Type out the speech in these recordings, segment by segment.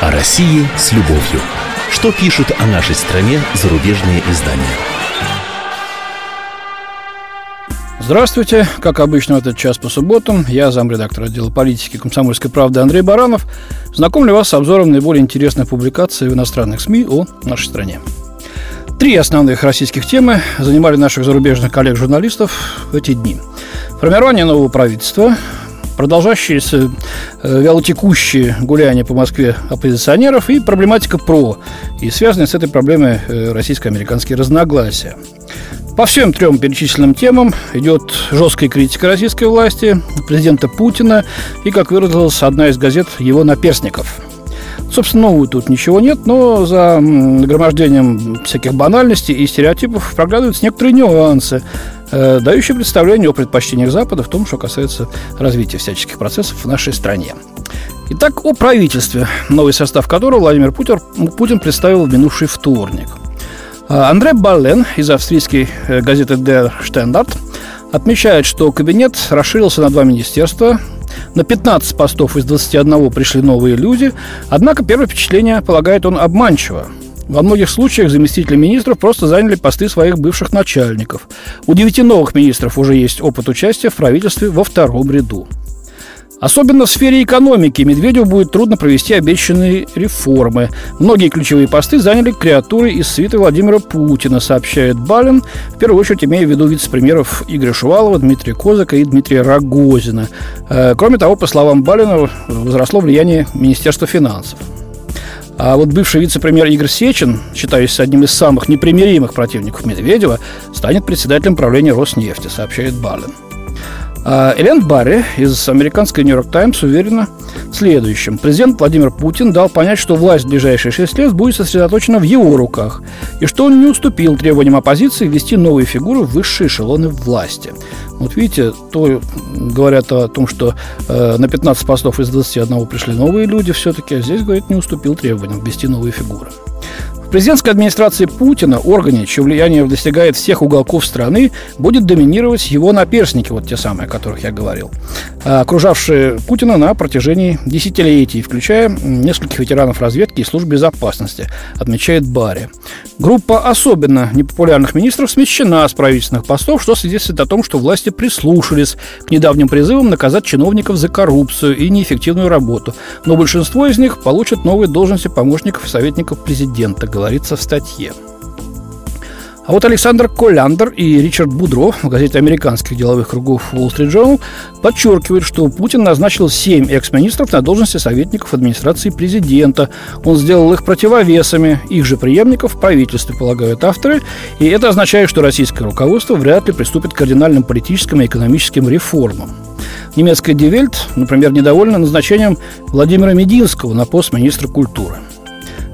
О России с любовью. Что пишут о нашей стране зарубежные издания? Здравствуйте. Как обычно в этот час по субботам, я замредактор отдела политики комсомольской правды Андрей Баранов. Знакомлю вас с обзором наиболее интересных публикаций в иностранных СМИ о нашей стране. Три основных российских темы занимали наших зарубежных коллег-журналистов в эти дни. Формирование нового правительства, продолжающиеся э, вялотекущие гуляния по Москве оппозиционеров и проблематика ПРО и связанные с этой проблемой э, российско-американские разногласия. По всем трем перечисленным темам идет жесткая критика российской власти, президента Путина и, как выразилась одна из газет, его наперстников – Собственно, нового тут ничего нет, но за нагромождением всяких банальностей и стереотипов проглядываются некоторые нюансы, э, дающие представление о предпочтениях Запада в том, что касается развития всяческих процессов в нашей стране. Итак, о правительстве, новый состав которого Владимир Путин, представил в минувший вторник. А, Андре Баллен из австрийской э, газеты Der Standard отмечает, что кабинет расширился на два министерства, на 15 постов из 21 пришли новые люди, однако первое впечатление, полагает он, обманчиво. Во многих случаях заместители министров просто заняли посты своих бывших начальников. У девяти новых министров уже есть опыт участия в правительстве во втором ряду. Особенно в сфере экономики Медведеву будет трудно провести обещанные реформы. Многие ключевые посты заняли креатуры из свиты Владимира Путина, сообщает Балин, в первую очередь имея в виду вице-премьеров Игоря Шувалова, Дмитрия Козака и Дмитрия Рогозина. Э, кроме того, по словам Балина, возросло влияние Министерства финансов. А вот бывший вице-премьер Игорь Сечин, считающийся одним из самых непримиримых противников Медведева, станет председателем правления Роснефти, сообщает Балин. А Элен Барри из американской «Нью-Йорк Таймс» уверена в следующем. Президент Владимир Путин дал понять, что власть в ближайшие шесть лет будет сосредоточена в его руках, и что он не уступил требованиям оппозиции ввести новые фигуры в высшие эшелоны власти. Вот видите, то говорят о том, что э, на 15 постов из 21 пришли новые люди все-таки, а здесь, говорит, не уступил требованиям ввести новые фигуры президентской администрации Путина, органе, чье влияние достигает всех уголков страны, будет доминировать его наперсники, вот те самые, о которых я говорил, а, окружавшие Путина на протяжении десятилетий, включая нескольких ветеранов разведки и служб безопасности, отмечает Барри. Группа особенно непопулярных министров смещена с правительственных постов, что свидетельствует о том, что власти прислушались к недавним призывам наказать чиновников за коррупцию и неэффективную работу. Но большинство из них получат новые должности помощников и советников президента, говорится в статье. А вот Александр Коляндер и Ричард Будро в газете американских деловых кругов Wall Street Journal подчеркивают, что Путин назначил семь экс-министров на должности советников администрации президента. Он сделал их противовесами их же преемников в правительстве, полагают авторы. И это означает, что российское руководство вряд ли приступит к кардинальным политическим и экономическим реформам. Немецкая Die Welt, например, недовольна назначением Владимира Мединского на пост министра культуры.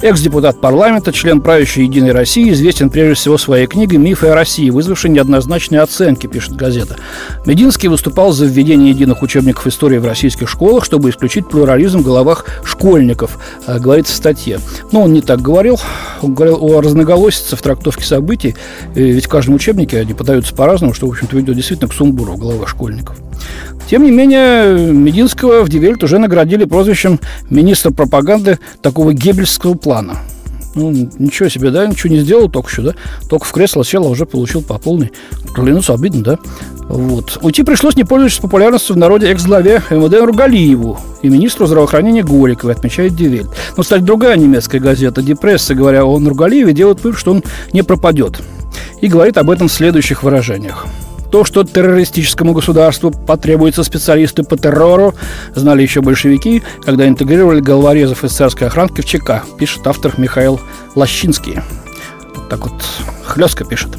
Экс-депутат парламента, член правящей «Единой России», известен прежде всего своей книгой «Мифы о России», вызвавшей неоднозначные оценки, пишет газета. Мединский выступал за введение единых учебников истории в российских школах, чтобы исключить плурализм в головах школьников, э, говорится в статье. Но он не так говорил. Он говорил о разноголосице в трактовке событий, э, ведь в каждом учебнике они подаются по-разному, что, в общем-то, ведет действительно к сумбуру в головах школьников. Тем не менее, Мединского в Die Welt уже наградили прозвищем министра пропаганды такого геббельского плана. Ну, ничего себе, да, ничего не сделал только что, да? Только в кресло сел, а уже получил по полной. Клянусь, обидно, да? Вот. Уйти пришлось, не пользуясь популярностью в народе экс-главе МВД Нургалиеву и министру здравоохранения Голиковой, отмечает Die Welt. Но, кстати, другая немецкая газета «Депресса», говоря о Нургалиеве, делает вывод, что он не пропадет. И говорит об этом в следующих выражениях. То, что террористическому государству потребуются специалисты по террору, знали еще большевики, когда интегрировали головорезов из царской охранки в ЧК, пишет автор Михаил Лощинский. Так вот хлестко пишет.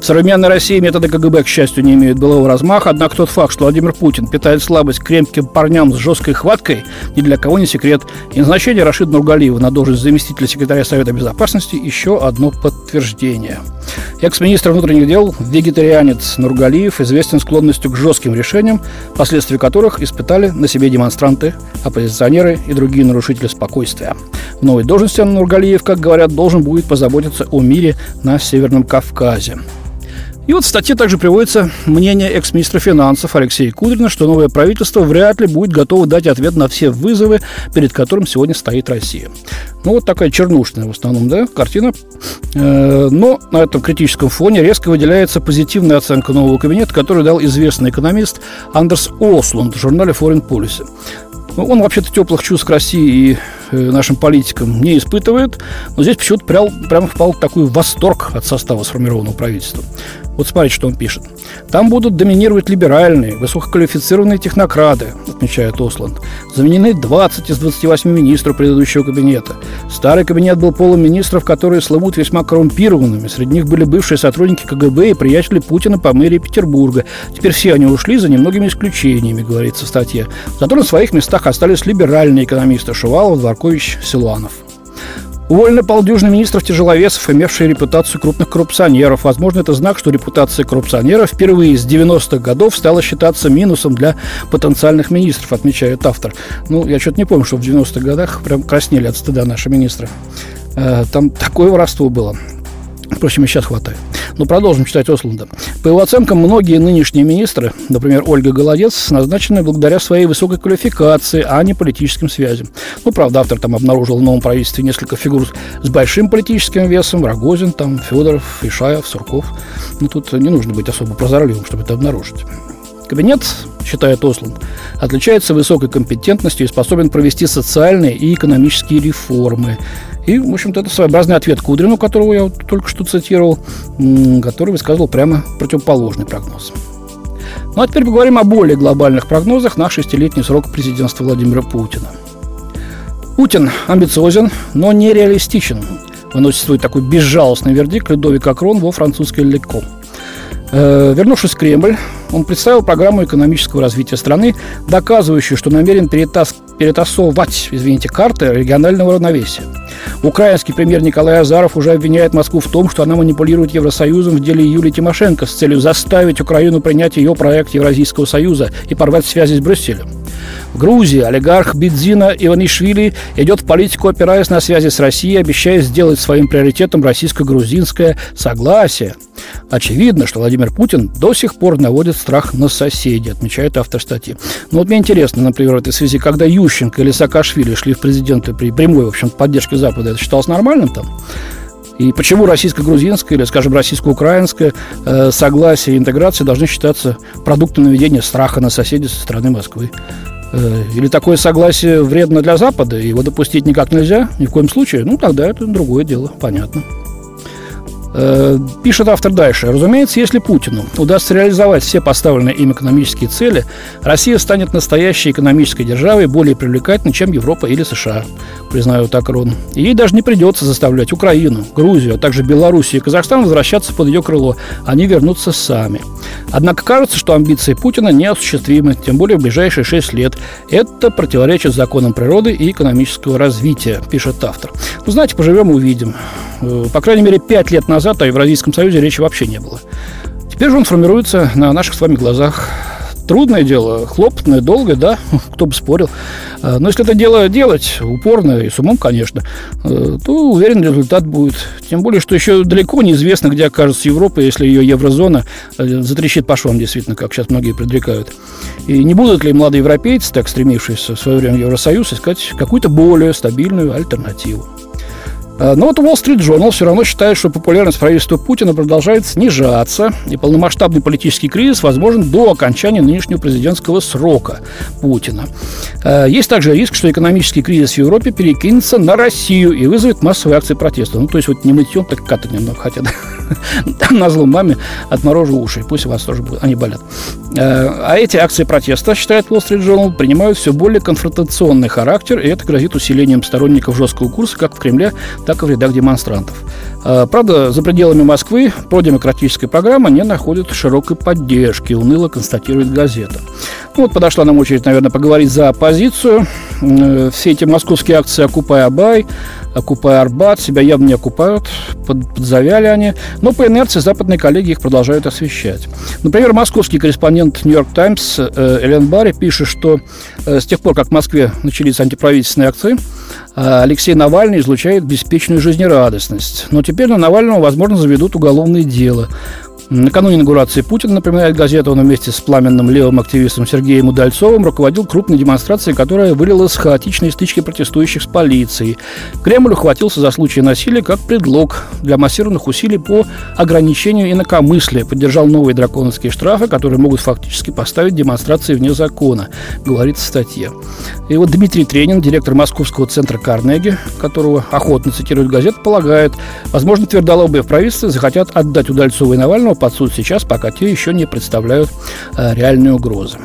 В современной России методы КГБ, к счастью, не имеют былого размаха, однако тот факт, что Владимир Путин питает слабость к парням с жесткой хваткой, ни для кого не секрет. И назначение Рашида Нургалиева на должность заместителя секретаря Совета Безопасности – еще одно подтверждение. Экс-министр внутренних дел, вегетарианец Нургалиев, известен склонностью к жестким решениям, последствия которых испытали на себе демонстранты, оппозиционеры и другие нарушители спокойствия. В новой должности Нургалиев, как говорят, должен будет позаботиться о мире на Северном Кавказе. И вот в статье также приводится мнение экс-министра финансов Алексея Кудрина, что новое правительство вряд ли будет готово дать ответ на все вызовы, перед которым сегодня стоит Россия. Ну, вот такая чернушная в основном, да, картина. Э, но на этом критическом фоне резко выделяется позитивная оценка нового кабинета, который дал известный экономист Андерс Ослунд в журнале Foreign Policy. Ну, он вообще-то теплых чувств к России и нашим политикам не испытывает, но здесь почему-то прям, прямо впал такой восторг от состава сформированного правительства. Вот смотрите, что он пишет. Там будут доминировать либеральные, высококвалифицированные технократы, отмечает Осланд. Заменены 20 из 28 министров предыдущего кабинета. Старый кабинет был полон министров, которые слывут весьма коррумпированными. Среди них были бывшие сотрудники КГБ и приятели Путина по мэрии Петербурга. Теперь все они ушли за немногими исключениями, говорится в статье. Зато на своих местах остались либеральные экономисты Шувалов, Дворкович, Силуанов. Уволены полдюжины министров-тяжеловесов, имевшие репутацию крупных коррупционеров. Возможно, это знак, что репутация коррупционеров впервые с 90-х годов стала считаться минусом для потенциальных министров, отмечает автор. Ну, я что-то не помню, что в 90-х годах прям краснели от стыда наши министры. Э, там такое воровство было. Впрочем, и сейчас хватает. Но продолжим читать Осланда. По его оценкам, многие нынешние министры, например, Ольга Голодец, назначены благодаря своей высокой квалификации, а не политическим связям. Ну, правда, автор там обнаружил в новом правительстве несколько фигур с большим политическим весом. Рогозин, там, Федоров, Ишаев, Сурков. Ну, тут не нужно быть особо прозорливым, чтобы это обнаружить. Кабинет, считает Осланд, отличается высокой компетентностью и способен провести социальные и экономические реформы. И, в общем-то, это своеобразный ответ Кудрину, которого я вот только что цитировал, который высказывал прямо противоположный прогноз. Ну а теперь поговорим о более глобальных прогнозах на шестилетний срок президентства Владимира Путина. Путин амбициозен, но нереалистичен. Выносит свой такой безжалостный вердикт Людовик Акрон во французской «Леко». Э, вернувшись в Кремль, он представил программу экономического развития страны, доказывающую, что намерен перетас перетасовывать, извините, карты регионального равновесия. Украинский премьер Николай Азаров уже обвиняет Москву в том, что она манипулирует Евросоюзом в деле Юлии Тимошенко с целью заставить Украину принять ее проект Евразийского союза и порвать связи с Брюсселем. В Грузии олигарх Бидзина Иванишвили идет в политику, опираясь на связи с Россией, обещая сделать своим приоритетом российско-грузинское согласие. Очевидно, что Владимир Путин до сих пор наводит страх на соседей, отмечает автор статьи. Но вот мне интересно, например, в этой связи, когда Ющенко или Саакашвили шли в президенты при прямой, в общем поддержке Запада, это считалось нормальным там? И почему российско-грузинское или, скажем, российско-украинское э, согласие и интеграция должны считаться продуктом наведения страха на соседей со стороны Москвы? Э, или такое согласие вредно для Запада, его допустить никак нельзя, ни в коем случае? Ну, тогда это другое дело, понятно. Э, пишет автор дальше. Разумеется, если Путину удастся реализовать все поставленные им экономические цели, Россия станет настоящей экономической державой, более привлекательной, чем Европа или США, признают Акрон. И ей даже не придется заставлять Украину, Грузию, а также Белоруссию и Казахстан возвращаться под ее крыло. Они вернутся сами. Однако кажется, что амбиции Путина неосуществимы, тем более в ближайшие шесть лет. Это противоречит законам природы и экономического развития, пишет автор. Ну, знаете, поживем увидим. Э, по крайней мере, пять лет назад о Евразийском союзе речи вообще не было. Теперь же он формируется на наших с вами глазах. Трудное дело, хлопотное, долгое, да, кто бы спорил. Э, но если это дело делать упорно и с умом, конечно, э, то уверен, результат будет. Тем более, что еще далеко неизвестно, где окажется Европа, если ее еврозона затрещит по швам, действительно, как сейчас многие предрекают. И не будут ли молодые европейцы, так стремившиеся в свое время в Евросоюз, искать какую-то более стабильную альтернативу? Э, но вот Wall Street Journal все равно считает, что популярность правительства Путина продолжает снижаться, и полномасштабный политический кризис возможен до окончания нынешнего президентского срока Путина. Э, есть также риск, что экономический кризис в Европе перекинется на Россию и вызовет массовые акции протеста. Ну, то есть вот не мытьем, так катанием нам хотят. На зло маме отморожу уши, пусть у вас тоже они болят. Э, а эти акции протеста, считает Wall Street Journal, принимают все более конфронтационный характер, и это грозит усилением сторонников жесткого курса как в Кремле, так и в рядах демонстрантов. Э, правда, за пределами Москвы продемократическая программа не находит широкой поддержки, уныло констатирует газета. Ну, вот подошла нам очередь, наверное, поговорить за оппозицию. Э, все эти московские акции «Окупай Абай», «Окупай Арбат» себя явно не окупают, под, подзавяли они. Но по инерции западные коллеги их продолжают освещать. Например, московский корреспондент «Нью-Йорк Таймс» э, Элен Барри пишет, что с тех пор, как в Москве начались антиправительственные акции, Алексей Навальный излучает беспечную жизнерадостность. Но теперь на Навального, возможно, заведут уголовное дело. Накануне инаугурации Путина, напоминает газета, он вместе с пламенным левым активистом Сергеем Удальцовым руководил крупной демонстрацией, которая вылилась с хаотичной стычки протестующих с полицией. Кремль ухватился за случай насилия как предлог для массированных усилий по ограничению инакомыслия, поддержал новые драконовские штрафы, которые могут фактически поставить демонстрации вне закона, говорится в статье. И вот Дмитрий Тренин, директор Московского центра Карнеги, которого охотно цитирует газета, полагает, возможно, твердолобые в правительстве захотят отдать Удальцова и Навального под суд сейчас, пока те еще не представляют э, реальной угрозы.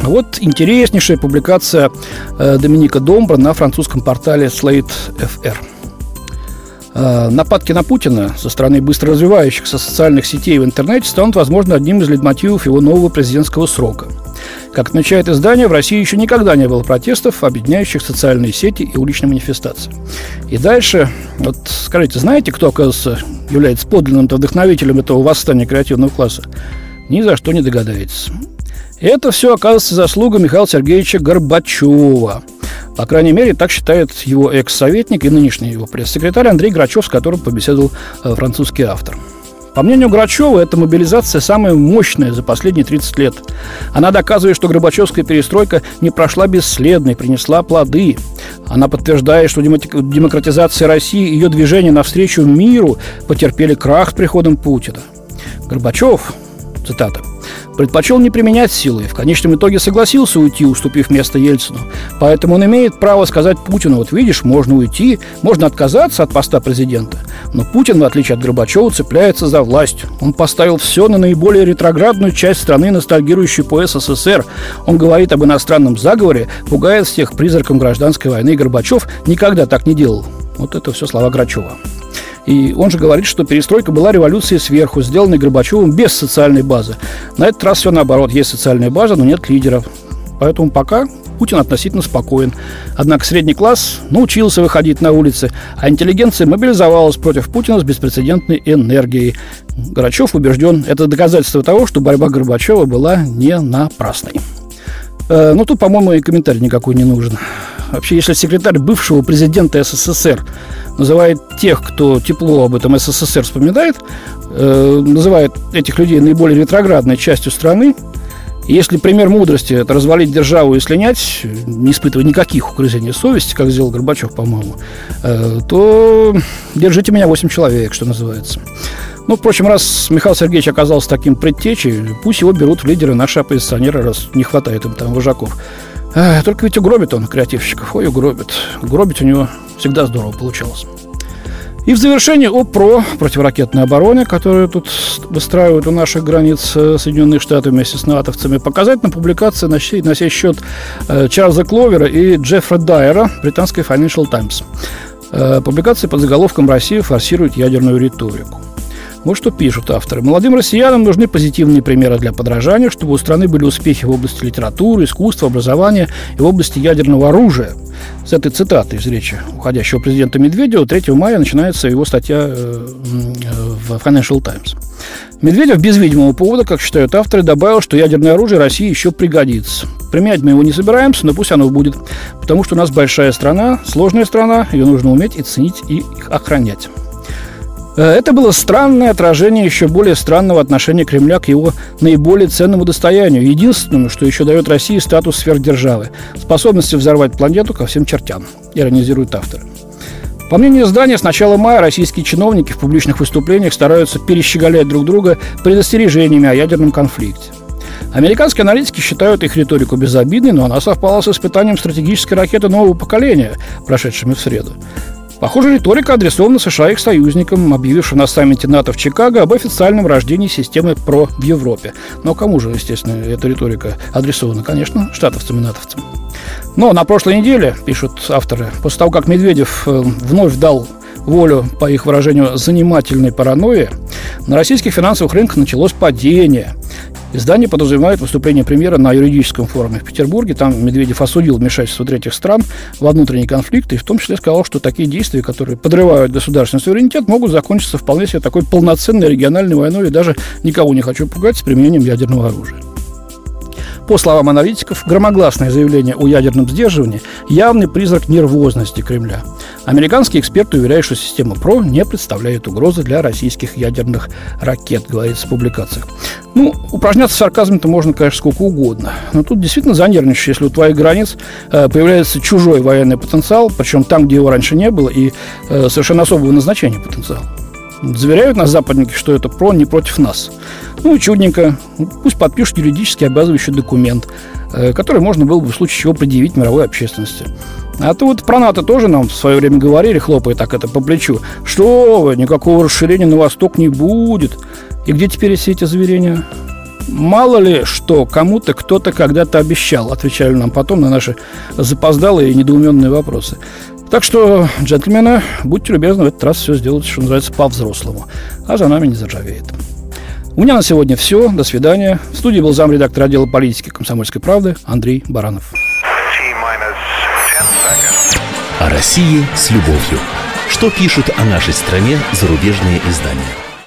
Вот интереснейшая публикация э, Доминика Домбра на французском портале Slate FR. Э, нападки на Путина со стороны быстро развивающихся социальных сетей в интернете станут, возможно, одним из лейтмотивов его нового президентского срока. Как отмечает издание, в России еще никогда не было протестов, объединяющих социальные сети и уличные манифестации. И дальше, вот скажите, знаете, кто, оказывается, является подлинным вдохновителем этого восстания креативного класса? Ни за что не догадаетесь. Это все, оказывается, заслуга Михаила Сергеевича Горбачева. По крайней мере, так считает его экс-советник и нынешний его пресс-секретарь Андрей Грачев, с которым побеседовал э, французский автор. По мнению Грачева, эта мобилизация самая мощная за последние 30 лет. Она доказывает, что Горбачевская перестройка не прошла бесследно и принесла плоды. Она подтверждает, что демократизация России и ее движение навстречу миру потерпели крах с приходом Путина. Горбачев, цитата, предпочел не применять силы и в конечном итоге согласился уйти, уступив место Ельцину. Поэтому он имеет право сказать Путину, вот видишь, можно уйти, можно отказаться от поста президента. Но Путин, в отличие от Горбачева, цепляется за власть. Он поставил все на наиболее ретроградную часть страны, ностальгирующую по СССР. Он говорит об иностранном заговоре, пугает всех призраком гражданской войны. Горбачев никогда так не делал. Вот это все слова Грачева. И он же говорит, что перестройка была революцией сверху, сделанной Горбачевым без социальной базы. На этот раз все наоборот. Есть социальная база, но нет лидеров. Поэтому пока Путин относительно спокоен. Однако средний класс научился выходить на улицы, а интеллигенция мобилизовалась против Путина с беспрецедентной энергией. Горачев убежден, это доказательство того, что борьба Горбачева была не напрасной. Э, ну, тут, по-моему, и комментарий никакой не нужен. Вообще, если секретарь бывшего президента СССР называет тех, кто тепло об этом СССР вспоминает, э, называет этих людей наиболее ретроградной частью страны, если пример мудрости – это развалить державу и слинять, не испытывая никаких угрызений совести, как сделал Горбачев, по-моему, э, то держите меня 8 человек, что называется. Ну, впрочем, раз Михаил Сергеевич оказался таким предтечей, пусть его берут в лидеры наши оппозиционеры, раз не хватает им там вожаков. Э, только ведь угробит он креативщиков. Ой, угробит. Гробить у него всегда здорово получалось. И в завершение о ПРО, противоракетной обороне, которую тут выстраивают у наших границ э, Соединенных Штатов вместе с натовцами. Показательная публикация на сей, на сей счет э, Чарльза Кловера и Джеффра Дайера британской Financial Times. Публикация под заголовком «Россия форсирует ядерную риторику». Вот что пишут авторы. Молодым россиянам нужны позитивные примеры для подражания, чтобы у страны были успехи в области литературы, искусства, образования и в области ядерного оружия. С этой цитаты из речи уходящего президента Медведева 3 мая начинается его статья э, в Financial Times. Медведев без видимого повода, как считают авторы, добавил, что ядерное оружие России еще пригодится. Применять мы его не собираемся, но пусть оно будет. Потому что у нас большая страна, сложная страна, ее нужно уметь и ценить, и охранять. Э, это было странное отражение еще более странного отношения Кремля к его наиболее ценному достоянию, единственному, что еще дает России статус сверхдержавы, способности взорвать планету ко всем чертям, иронизируют авторы. По мнению издания, с начала мая российские чиновники в публичных выступлениях стараются перещеголять друг друга предостережениями о ядерном конфликте. Американские аналитики считают их риторику безобидной, но она совпала с испытанием стратегической ракеты нового поколения, прошедшими в среду. Похоже, риторика адресована США и их союзникам, объявившим на саммите НАТО в Чикаго об официальном рождении системы ПРО в Европе. Но кому же, естественно, эта риторика адресована? Конечно, штатовцам и натовцам. Но на прошлой неделе, пишут авторы, после того, как Медведев э, вновь дал волю, по их выражению, занимательной паранойи, на российских финансовых рынках началось падение. Издание подразумевает выступление премьера на юридическом форуме в Петербурге. Там Медведев осудил вмешательство третьих стран во внутренние конфликты и в том числе сказал, что такие действия, которые подрывают государственный суверенитет, могут закончиться вполне себе такой полноценной региональной войной и даже никого не хочу пугать с применением ядерного оружия. По словам аналитиков, громогласное заявление о ядерном сдерживании – явный признак нервозности Кремля. Американские эксперты уверяют, что система ПРО не представляет угрозы для российских ядерных ракет, говорится в публикациях. Ну, упражняться в сарказме-то можно, конечно, сколько угодно. Но тут действительно занервничаешь, если у твоих границ э, появляется чужой военный потенциал, причем там, где его раньше не было, и э, совершенно особого назначения потенциал. Заверяют нас западники, что это ПРО не против нас. Ну, чудненько. Пусть подпишут юридически обязывающий документ, э, который можно было бы в случае чего предъявить мировой общественности. А то вот про НАТО тоже нам в свое время говорили, хлопая так это по плечу, что никакого расширения на восток не будет. И где теперь все эти заверения? Мало ли, что кому-то кто-то когда-то обещал, отвечали нам потом на наши запоздалые и недоуменные вопросы. Так что, джентльмены, будьте любезны в этот раз все сделать, что называется, по-взрослому. А за нами не заржавеет. У меня на сегодня все. До свидания. В студии был замредактор отдела политики «Комсомольской правды» Андрей Баранов. О России с любовью. Что пишут о нашей стране зарубежные издания?